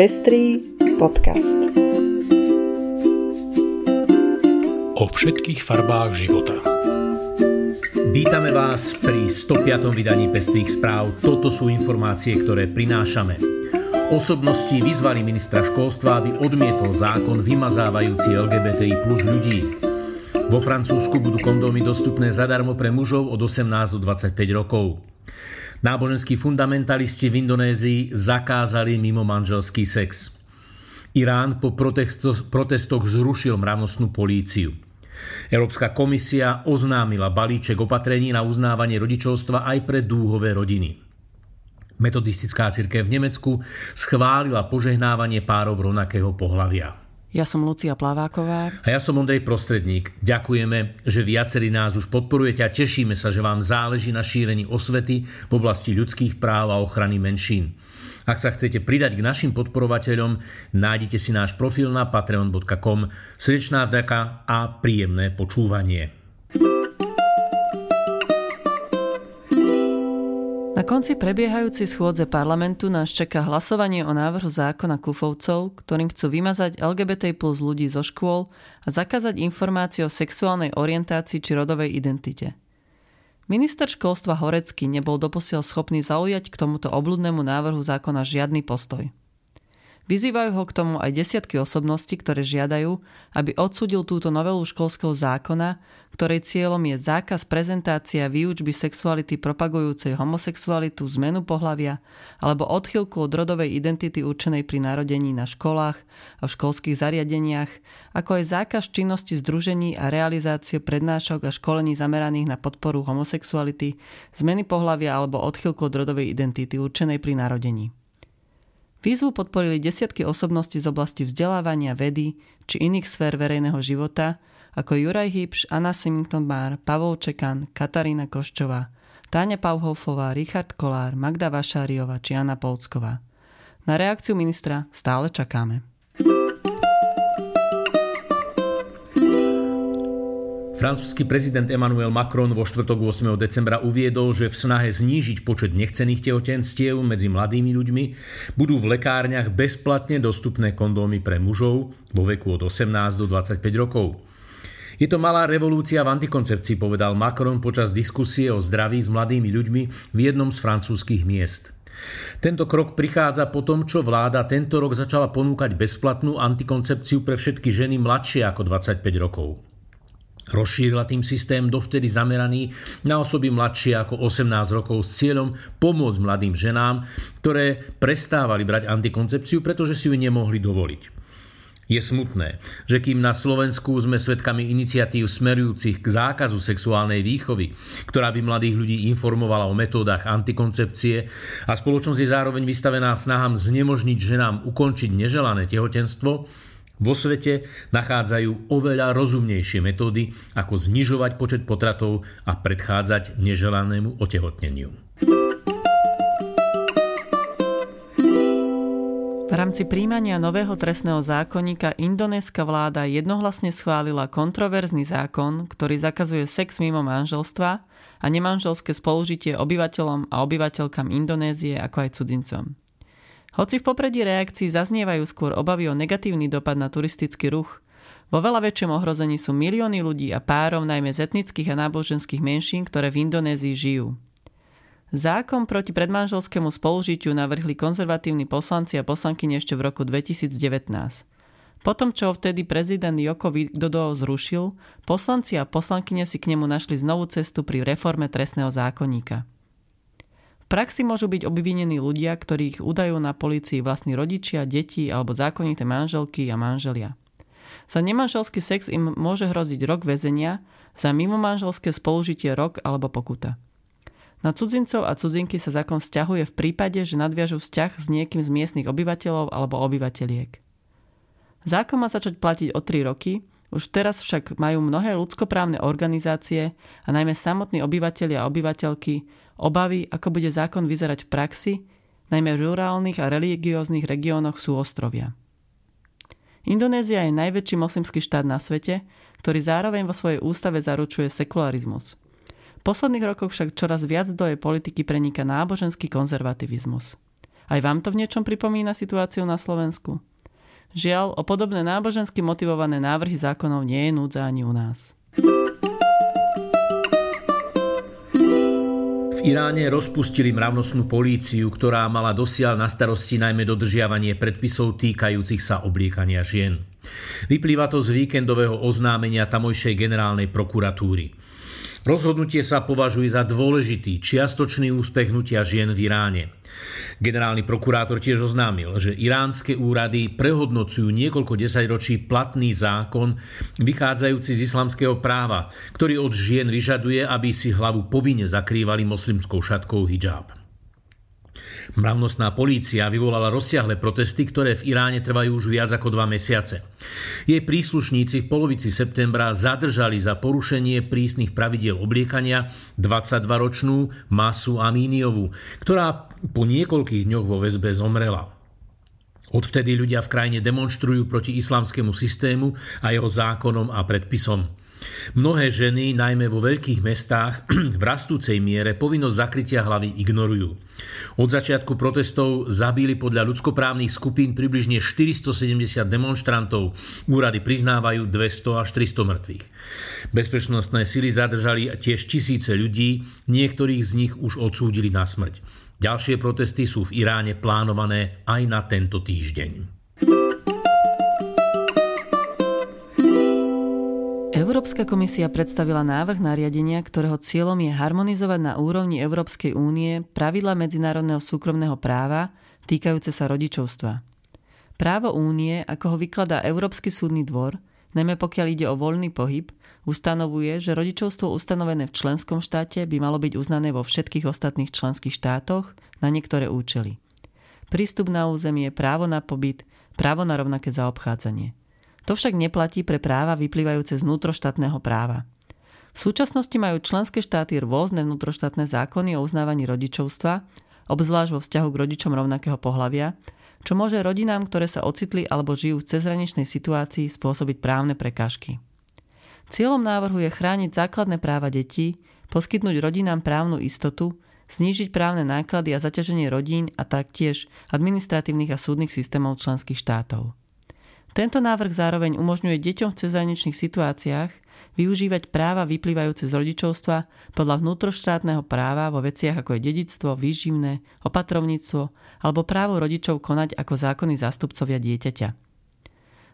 Pestrý podcast. O všetkých farbách života. Vítame vás pri 105. vydaní Pestrých správ. Toto sú informácie, ktoré prinášame. Osobnosti vyzvali ministra školstva, aby odmietol zákon vymazávajúci LGBTI plus ľudí. Vo Francúzsku budú kondómy dostupné zadarmo pre mužov od 18 do 25 rokov. Náboženskí fundamentalisti v Indonézii zakázali mimo manželský sex. Irán po protestoch zrušil mravnostnú políciu. Európska komisia oznámila balíček opatrení na uznávanie rodičovstva aj pre dúhové rodiny. Metodistická cirkev v Nemecku schválila požehnávanie párov rovnakého pohľavia. Ja som Lucia Plaváková. A ja som Ondrej Prostredník. Ďakujeme, že viacerí nás už podporujete a tešíme sa, že vám záleží na šírení osvety v oblasti ľudských práv a ochrany menšín. Ak sa chcete pridať k našim podporovateľom, nájdete si náš profil na patreon.com. Srdečná vďaka a príjemné počúvanie. Na konci prebiehajúcej schôdze parlamentu nás čaká hlasovanie o návrhu zákona Kufovcov, ktorým chcú vymazať LGBT plus ľudí zo škôl a zakázať informácie o sexuálnej orientácii či rodovej identite. Minister školstva Horecký nebol doposiaľ schopný zaujať k tomuto obľudnému návrhu zákona žiadny postoj. Vyzývajú ho k tomu aj desiatky osobností, ktoré žiadajú, aby odsudil túto novelu školského zákona, ktorej cieľom je zákaz prezentácia výučby sexuality propagujúcej homosexualitu, zmenu pohlavia alebo odchylku od rodovej identity určenej pri narodení na školách a v školských zariadeniach, ako aj zákaz činnosti združení a realizácie prednášok a školení zameraných na podporu homosexuality, zmeny pohlavia alebo odchylku od rodovej identity určenej pri narodení. Výzvu podporili desiatky osobností z oblasti vzdelávania, vedy či iných sfér verejného života, ako Juraj Hipš, Anna Simington Bar, Pavol Čekan, Katarína Koščová, Táňa Pauhofová, Richard Kolár, Magda Vašáriová či Anna Polcková. Na reakciu ministra stále čakáme. Francúzsky prezident Emmanuel Macron vo štvrtok 8. decembra uviedol, že v snahe znížiť počet nechcených tehotenstiev medzi mladými ľuďmi budú v lekárniach bezplatne dostupné kondómy pre mužov vo veku od 18 do 25 rokov. Je to malá revolúcia v antikoncepcii, povedal Macron počas diskusie o zdraví s mladými ľuďmi v jednom z francúzskych miest. Tento krok prichádza po tom, čo vláda tento rok začala ponúkať bezplatnú antikoncepciu pre všetky ženy mladšie ako 25 rokov. Rozšírila tým systém dovtedy zameraný na osoby mladšie ako 18 rokov s cieľom pomôcť mladým ženám, ktoré prestávali brať antikoncepciu, pretože si ju nemohli dovoliť. Je smutné, že kým na Slovensku sme svedkami iniciatív smerujúcich k zákazu sexuálnej výchovy, ktorá by mladých ľudí informovala o metódach antikoncepcie a spoločnosť je zároveň vystavená snahám znemožniť ženám ukončiť neželané tehotenstvo, vo svete nachádzajú oveľa rozumnejšie metódy, ako znižovať počet potratov a predchádzať neželanému otehotneniu. V rámci príjmania nového trestného zákonníka indonéska vláda jednohlasne schválila kontroverzný zákon, ktorý zakazuje sex mimo manželstva a nemanželské spolužitie obyvateľom a obyvateľkám Indonézie ako aj cudzincom. Hoci v popredí reakcií zaznievajú skôr obavy o negatívny dopad na turistický ruch, vo veľa väčšom ohrození sú milióny ľudí a párov najmä z etnických a náboženských menšín, ktoré v Indonézii žijú. Zákon proti predmanželskému spolužitiu navrhli konzervatívni poslanci a poslankyne ešte v roku 2019. Potom, čo vtedy prezident Joko Widodo zrušil, poslanci a poslankyne si k nemu našli znovu cestu pri reforme trestného zákonníka praxi môžu byť obvinení ľudia, ktorých údajú na policii vlastní rodičia, deti alebo zákonité manželky a manželia. Za nemanželský sex im môže hroziť rok väzenia, za mimomanželské spolužitie rok alebo pokuta. Na cudzincov a cudzinky sa zákon vzťahuje v prípade, že nadviažú vzťah s niekým z miestnych obyvateľov alebo obyvateľiek. Zákon má začať platiť o 3 roky, už teraz však majú mnohé ľudskoprávne organizácie a najmä samotní obyvateľia a obyvateľky Obavy, ako bude zákon vyzerať v praxi, najmä v rurálnych a religióznych regiónoch sú ostrovia. Indonézia je najväčší moslimský štát na svete, ktorý zároveň vo svojej ústave zaručuje sekularizmus. V posledných rokoch však čoraz viac do jej politiky prenika náboženský konzervativizmus. Aj vám to v niečom pripomína situáciu na Slovensku? Žiaľ, o podobné nábožensky motivované návrhy zákonov nie je núdza ani u nás. V Iráne rozpustili mravnostnú políciu, ktorá mala dosiaľ na starosti najmä dodržiavanie predpisov týkajúcich sa obliekania žien. Vyplýva to z víkendového oznámenia tamojšej generálnej prokuratúry. Rozhodnutie sa považuje za dôležitý čiastočný úspech hnutia žien v Iráne. Generálny prokurátor tiež oznámil, že iránske úrady prehodnocujú niekoľko desaťročí platný zákon vychádzajúci z islamského práva, ktorý od žien vyžaduje, aby si hlavu povinne zakrývali moslimskou šatkou hijab. Mravnostná polícia vyvolala rozsiahle protesty, ktoré v Iráne trvajú už viac ako dva mesiace. Jej príslušníci v polovici septembra zadržali za porušenie prísnych pravidiel obliekania 22-ročnú Masu Amíniovú, ktorá po niekoľkých dňoch vo väzbe zomrela. Odvtedy ľudia v krajine demonstrujú proti islamskému systému a jeho zákonom a predpisom. Mnohé ženy, najmä vo veľkých mestách, v rastúcej miere povinnosť zakrytia hlavy ignorujú. Od začiatku protestov zabili podľa ľudskoprávnych skupín približne 470 demonstrantov. Úrady priznávajú 200 až 300 mŕtvych. Bezpečnostné sily zadržali tiež tisíce ľudí, niektorých z nich už odsúdili na smrť. Ďalšie protesty sú v Iráne plánované aj na tento týždeň. Európska komisia predstavila návrh nariadenia, ktorého cieľom je harmonizovať na úrovni Európskej únie pravidla medzinárodného súkromného práva týkajúce sa rodičovstva. Právo únie, ako ho vykladá Európsky súdny dvor, najmä pokiaľ ide o voľný pohyb, ustanovuje, že rodičovstvo ustanovené v členskom štáte by malo byť uznané vo všetkých ostatných členských štátoch na niektoré účely. Prístup na územie, právo na pobyt, právo na rovnaké zaobchádzanie – to však neplatí pre práva vyplývajúce z vnútroštátneho práva. V súčasnosti majú členské štáty rôzne vnútroštátne zákony o uznávaní rodičovstva, obzvlášť vo vzťahu k rodičom rovnakého pohľavia, čo môže rodinám, ktoré sa ocitli alebo žijú v cezhraničnej situácii, spôsobiť právne prekážky. Cieľom návrhu je chrániť základné práva detí, poskytnúť rodinám právnu istotu, znížiť právne náklady a zaťaženie rodín a taktiež administratívnych a súdnych systémov členských štátov. Tento návrh zároveň umožňuje deťom v cezhraničných situáciách využívať práva vyplývajúce z rodičovstva podľa vnútroštátneho práva vo veciach ako je dedictvo, výživné, opatrovníctvo alebo právo rodičov konať ako zákonní zástupcovia dieťaťa.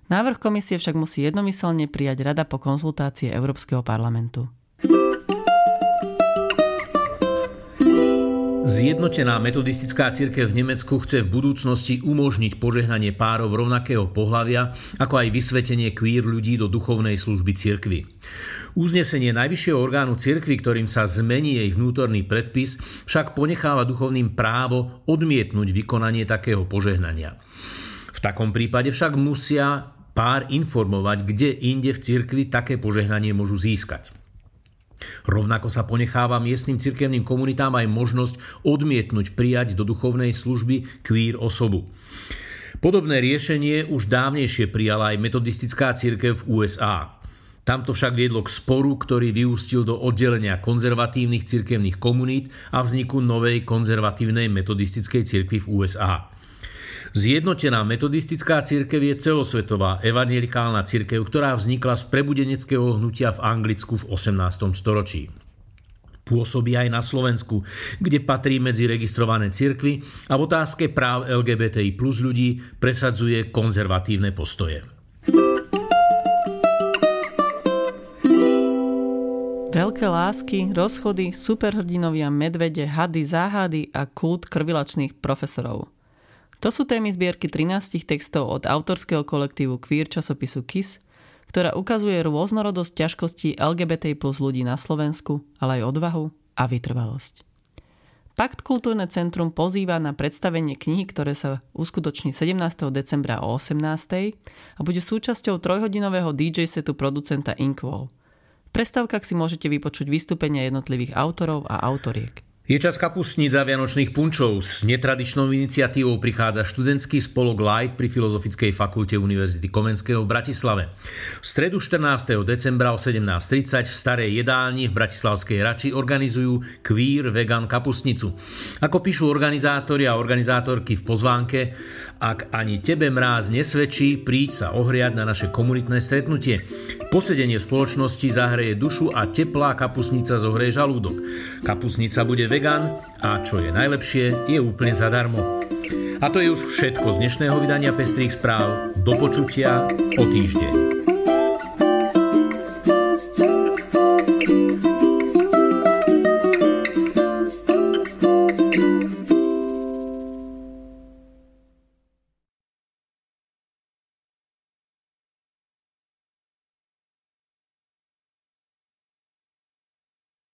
Návrh komisie však musí jednomyselne prijať Rada po konzultácie Európskeho parlamentu. Zjednotená metodistická církev v Nemecku chce v budúcnosti umožniť požehnanie párov rovnakého pohľavia, ako aj vysvetenie queer ľudí do duchovnej služby cirkvy. Uznesenie najvyššieho orgánu cirkvy, ktorým sa zmení jej vnútorný predpis, však ponecháva duchovným právo odmietnúť vykonanie takého požehnania. V takom prípade však musia pár informovať, kde inde v cirkvi také požehnanie môžu získať. Rovnako sa ponecháva miestnym cirkevným komunitám aj možnosť odmietnúť prijať do duchovnej služby queer osobu. Podobné riešenie už dávnejšie prijala aj metodistická cirkev v USA. Tamto však viedlo k sporu, ktorý vyústil do oddelenia konzervatívnych cirkevných komunít a vzniku novej konzervatívnej metodistickej cirkvi v USA. Zjednotená metodistická církev je celosvetová evangelikálna církev, ktorá vznikla z prebudeneckého hnutia v Anglicku v 18. storočí. Pôsobí aj na Slovensku, kde patrí medzi registrované cirkvy a v otázke práv LGBTI plus ľudí presadzuje konzervatívne postoje. Veľké lásky, rozchody, superhrdinovia, medvede, hady, záhady a kult krvilačných profesorov – to sú témy zbierky 13 textov od autorského kolektívu Queer časopisu KISS, ktorá ukazuje rôznorodosť ťažkostí LGBT plus ľudí na Slovensku, ale aj odvahu a vytrvalosť. Pakt Kultúrne centrum pozýva na predstavenie knihy, ktoré sa uskutoční 17. decembra o 18. a bude súčasťou trojhodinového DJ setu producenta Inkwall. V prestávkach si môžete vypočuť vystúpenia jednotlivých autorov a autoriek. Je čas kapustníc a vianočných punčov. S netradičnou iniciatívou prichádza študentský spolok Light pri Filozofickej fakulte Univerzity Komenského v Bratislave. V stredu 14. decembra o 17.30 v starej jedálni v Bratislavskej Rači organizujú Queer Vegan kapustnicu. Ako píšu organizátori a organizátorky v pozvánke, ak ani tebe mráz nesvedčí, príď sa ohriať na naše komunitné stretnutie. Posedenie spoločnosti zahreje dušu a teplá kapusnica zohreje žalúdok. Kapusnica bude vegan a čo je najlepšie, je úplne zadarmo. A to je už všetko z dnešného vydania Pestrých správ. Do počutia o týždeň.